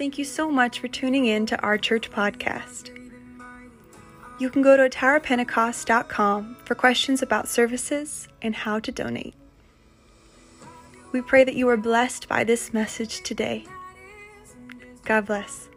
Thank you so much for tuning in to our church podcast. You can go to atarapentecost.com for questions about services and how to donate. We pray that you are blessed by this message today. God bless.